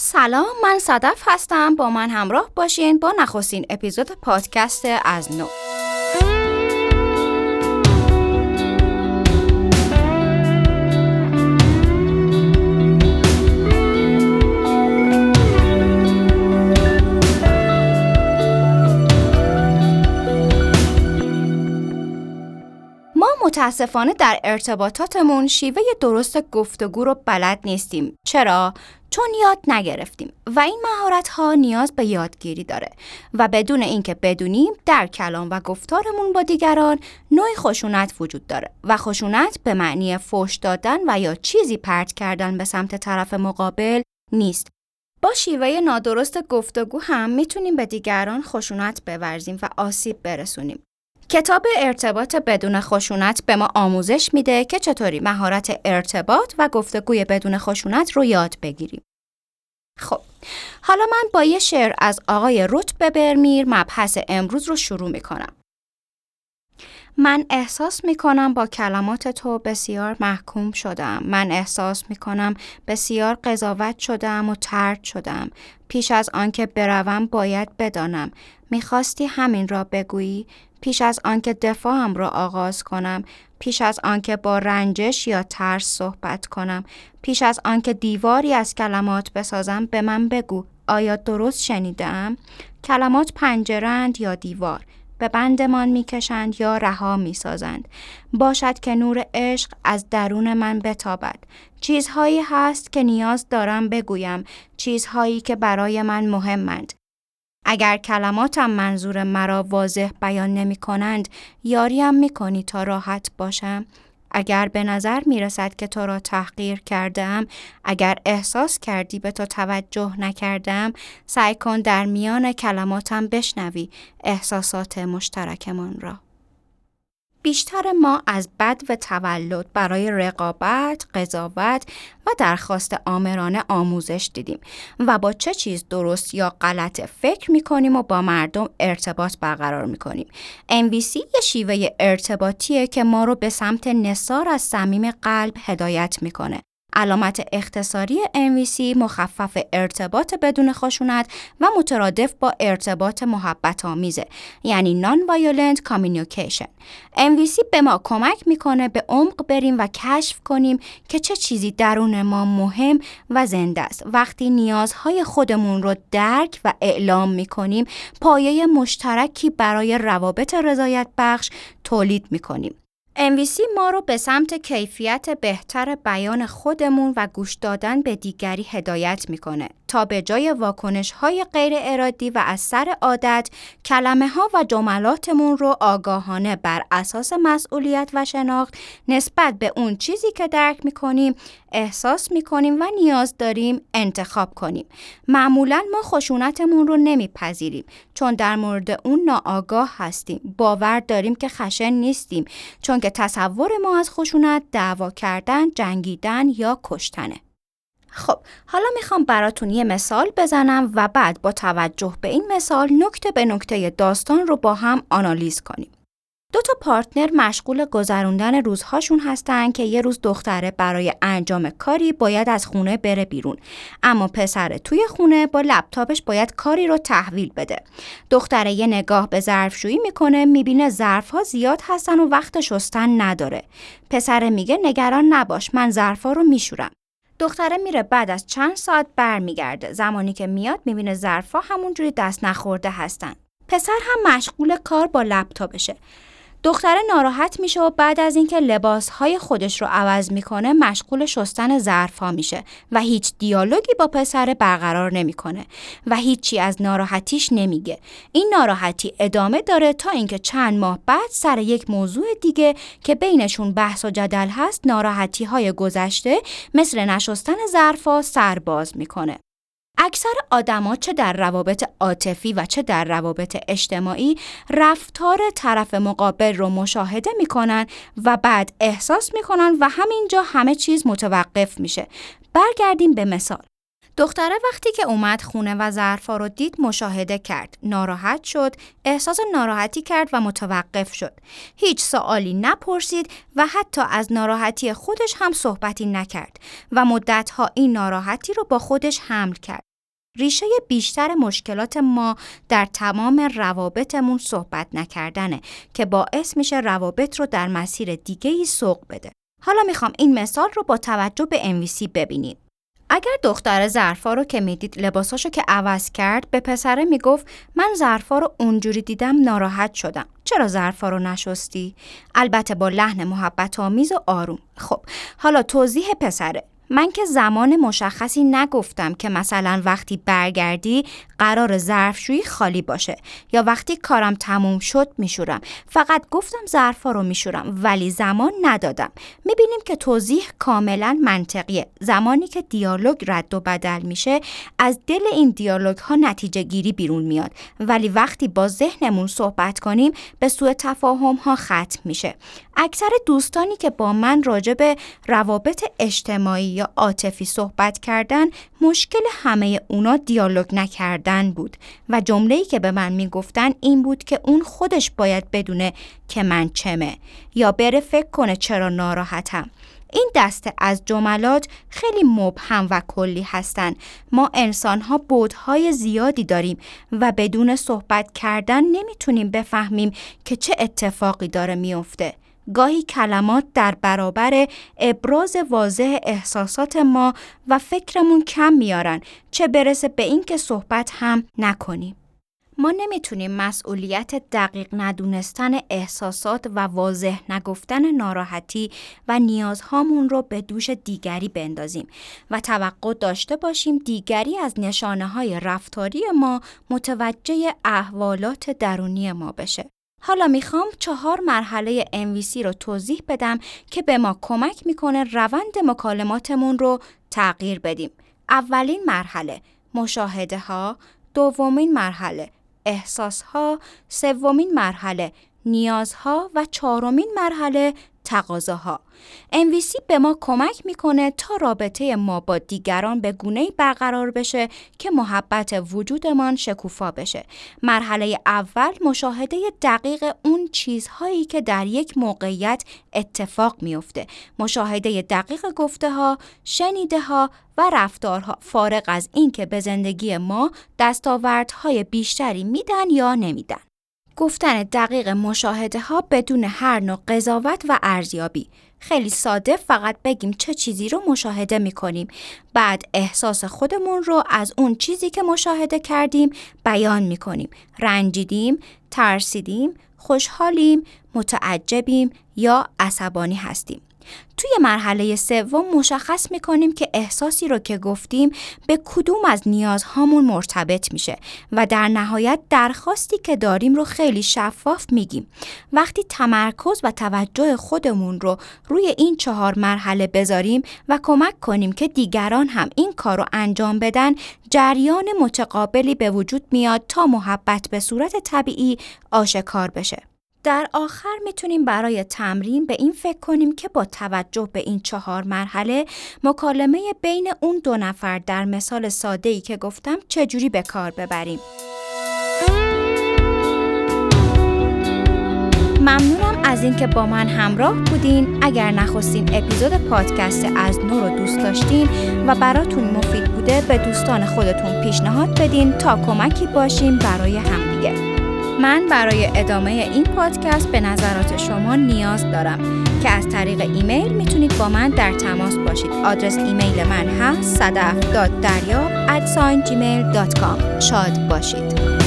سلام من صدف هستم. با من همراه باشین با نخستین اپیزود پادکست از نو. متاسفانه در ارتباطاتمون شیوه درست گفتگو رو بلد نیستیم. چرا؟ چون یاد نگرفتیم و این مهارت ها نیاز به یادگیری داره و بدون اینکه بدونیم در کلام و گفتارمون با دیگران نوعی خشونت وجود داره و خشونت به معنی فوش دادن و یا چیزی پرت کردن به سمت طرف مقابل نیست. با شیوه نادرست گفتگو هم می‌تونیم به دیگران خشونت بورزیم و آسیب برسونیم. کتاب ارتباط بدون خشونت به ما آموزش میده که چطوری مهارت ارتباط و گفتگوی بدون خشونت رو یاد بگیریم. خب حالا من با یه شعر از آقای روت برمیر مبحث امروز رو شروع می‌کنم. من احساس می کنم با کلمات تو بسیار محکوم شدم. من احساس می کنم بسیار قضاوت شدم و ترد شدم. پیش از آنکه بروم باید بدانم. می‌خواستی همین را بگویی پیش از آنکه دفاعم را آغاز کنم پیش از آنکه با رنجش یا ترس صحبت کنم پیش از آنکه دیواری از کلمات بسازم به من بگو آیا درست شنیدم کلمات پنجرند یا دیوار؟ به بندمان می‌کشند یا رها می‌سازند؟ باشد که نور عشق از درون من بتابد. چیزهایی هست که نیاز دارم بگویم چیزهایی که برای من مهمند. اگر کلماتم منظور مرا واضح بیان نمی کنند یاریم می کنی تا راحت باشم. اگر به نظر می رسد که تو را تحقیر کردم اگر احساس کردی به تو توجه نکردم سعی کن در میان کلماتم بشنوی احساسات مشترکمان را. بیشتر ما از بد و تولد برای رقابت، قضاوت و درخواست آمرانه آموزش دیدیم و با چه چیز درست یا غلط فکر می کنیم و با مردم ارتباط برقرار می کنیم. MVC یه شیوه ارتباطیه که ما رو به سمت نصار از صمیم قلب هدایت می‌کنه. علامت اختصاری MVC مخفف ارتباط بدون خشونت و مترادف با ارتباط محبت آمیزه یعنی Non-Violent Communication. MVC به ما کمک می‌کنه به عمق بریم و کشف کنیم که چه چیزی درون ما مهم و زنده است. وقتی نیازهای خودمون رو درک و اعلام می‌کنیم پایه مشترکی برای روابط رضایت بخش تولید می‌کنیم. MVC ما رو به سمت کیفیت بهتر بیان خودمون و گوش دادن به دیگری هدایت می‌کنه تا به جای واکنش های غیر ارادی و از سر عادت کلمه ها و جملاتمون رو آگاهانه بر اساس مسئولیت و شناخت نسبت به اون چیزی که درک می‌کنیم احساس می‌کنیم و نیاز داریم انتخاب کنیم. معمولا ما خشونتمون رو نمیپذیریم چون در مورد اون ناآگاه هستیم. باور داریم که خشن نیستیم چون که تصور ما از خشونت دعوا کردن، جنگیدن یا کشتنه. خب حالا می‌خوام براتون یه مثال بزنم و بعد با توجه به این مثال نکته به نکته داستان رو با هم آنالیز کنیم. دو تا پارتنر مشغول گذروندن روزهاشون هستن که یه روز دختره برای انجام کاری باید از خونه بره بیرون. اما پسر توی خونه با لپتاپش باید کاری رو تحویل بده. دختره یه نگاه به ظرفشویی می‌کنه می‌بینه ظرفها زیاد هستن و وقت شستن نداره. پسر میگه نگران نباش من ظرفها رو میشورم. دختره میره بعد از چند ساعت برمیگرده. زمانی که میاد می‌بینه ظرفها همونجوری دست نخورده هستن. پسر هم مشغول کار با لپتاپشه. دختره ناراحت میشه و بعد از اینکه لباسهای خودش رو عوض می‌کنه مشغول شستن ظرفها میشه و هیچ دیالوگی با پسر برقرار نمی‌کنه و هیچی از ناراحتیش نمیگه. این ناراحتی ادامه داره تا اینکه چند ماه بعد سر یک موضوع دیگه که بینشون بحث و جدل هست ناراحتی های گذشته مثل نشستن ظرفها سرباز می‌کنه. اکثر آدما چه در روابط عاطفی و چه در روابط اجتماعی رفتار طرف مقابل رو مشاهده می‌کنن و بعد احساس می‌کنن و همینجا همه چیز متوقف میشه. برگردیم به مثال. دختره وقتی که اومد خونه و ظرفا رو دید مشاهده کرد. ناراحت شد، احساس ناراحتی کرد و متوقف شد. هیچ سوالی نپرسید و حتی از ناراحتی خودش هم صحبتی نکرد و مدتها این ناراحتی رو با خودش حمل کرد. ریشه بیشتر مشکلات ما در تمام روابطمون صحبت نکردنه که باعث میشه روابط رو در مسیر دیگه ای سوق بده. حالا می‌خوام این مثال رو با توجه به MVC ببینید. اگر دختر ظرفا رو که می‌دید لباساشو که عوض کرد به پسره می‌گفت من ظرفا رو اونجوری دیدم ناراحت شدم چرا ظرفا رو نشستی البته با لحن محبت آمیز و آروم خب حالا توضیح پسره من که زمان مشخصی نگفتم که مثلا وقتی برگردی قرار ظرفشویی خالی باشه یا وقتی کارم تموم شد میشورم. فقط گفتم ظرفا رو میشورم ولی زمان ندادم. می‌بینیم که توضیح کاملا منطقیه. زمانی که دیالوگ رد و بدل میشه از دل این دیالوگ ها نتیجه گیری بیرون میاد. ولی وقتی با ذهنمون صحبت کنیم به سوء تفاهم ها ختم میشه. اکثر دوستانی که با من راجع روابط اجتماعی یا عاطفی صحبت کردن مشکل همه اونا دیالوگ نکردن بود و جمله‌ای که به من می‌گفتن این بود که اون خودش باید بدونه که من چمه یا بره فکر کنه چرا ناراحتم این دسته از جملات خیلی مبهم و کلی هستند. ما انسان ها بودهای زیادی داریم و بدون صحبت کردن نمی‌تونیم بفهمیم که چه اتفاقی داره میافته. گاهی کلمات در برابر ابراز واضح احساسات ما و فکرمون کم میارن چه برسه به اینکه صحبت هم نکنیم. ما نمی‌تونیم مسئولیت دقیق ندونستن احساسات و واضح نگفتن ناراحتی و نیازهامون رو به دوش دیگری بندازیم و توقع داشته باشیم دیگری از نشانه های رفتاری ما متوجه احوالات درونی ما بشه. حالا می‌خوام چهار مرحله MVC رو توضیح بدم که به ما کمک می‌کنه روند مکالماتمون رو تغییر بدیم. اولین مرحله مشاهده ها، دومین مرحله احساس ها، سومین مرحله نیازها. و چهارمین مرحله تقاضاها MVC به ما کمک می‌کنه تا رابطه ما با دیگران به گونه برقرار بشه که محبت وجودمان شکوفا بشه. مرحله اول مشاهده دقیق اون چیزهایی که در یک موقعیت اتفاق میفته. مشاهده دقیق گفته ها، شنیده ها و رفتارها فارغ از اینکه به زندگی ما دستاوردهای بیشتری میدن یا نمیدن. گفتن دقیق مشاهده ها بدون هر نوع قضاوت و ارزیابی. خیلی ساده فقط بگیم چه چیزی رو مشاهده می کنیم بعد احساس خودمون رو از اون چیزی که مشاهده کردیم بیان می کنیم رنجیدیم، ترسیدیم، خوشحالیم، متعجبیم یا عصبانی هستیم. توی مرحله سوم مشخص می‌کنیم که احساسی رو که گفتیم به کدوم از نیازهامون مرتبط میشه و در نهایت درخواستی که داریم رو خیلی شفاف میگیم. وقتی تمرکز و توجه خودمون رو روی این چهار مرحله بذاریم و کمک کنیم که دیگران هم این کار رو انجام بدن جریان متقابلی به وجود میاد تا محبت به صورت طبیعی آشکار بشه. در آخر می‌تونیم برای تمرین به این فکر کنیم که با توجه به این چهار مرحله مکالمه بین اون دو نفر در مثال ساده ای که گفتم چجوری به کار ببریم. ممنونم از اینکه با من همراه بودین. اگر نخستین اپیزود پادکست از نو رو دوست داشتین و براتون مفید بوده به دوستان خودتون پیشنهاد بدین تا کمکی باشیم برای همدیگه. من برای ادامه این پادکست به نظرات شما نیاز دارم که از طریق ایمیل می‌تونید با من در تماس باشید. آدرس ایمیل من هست صدف.دریا@gmail.com شاد باشید.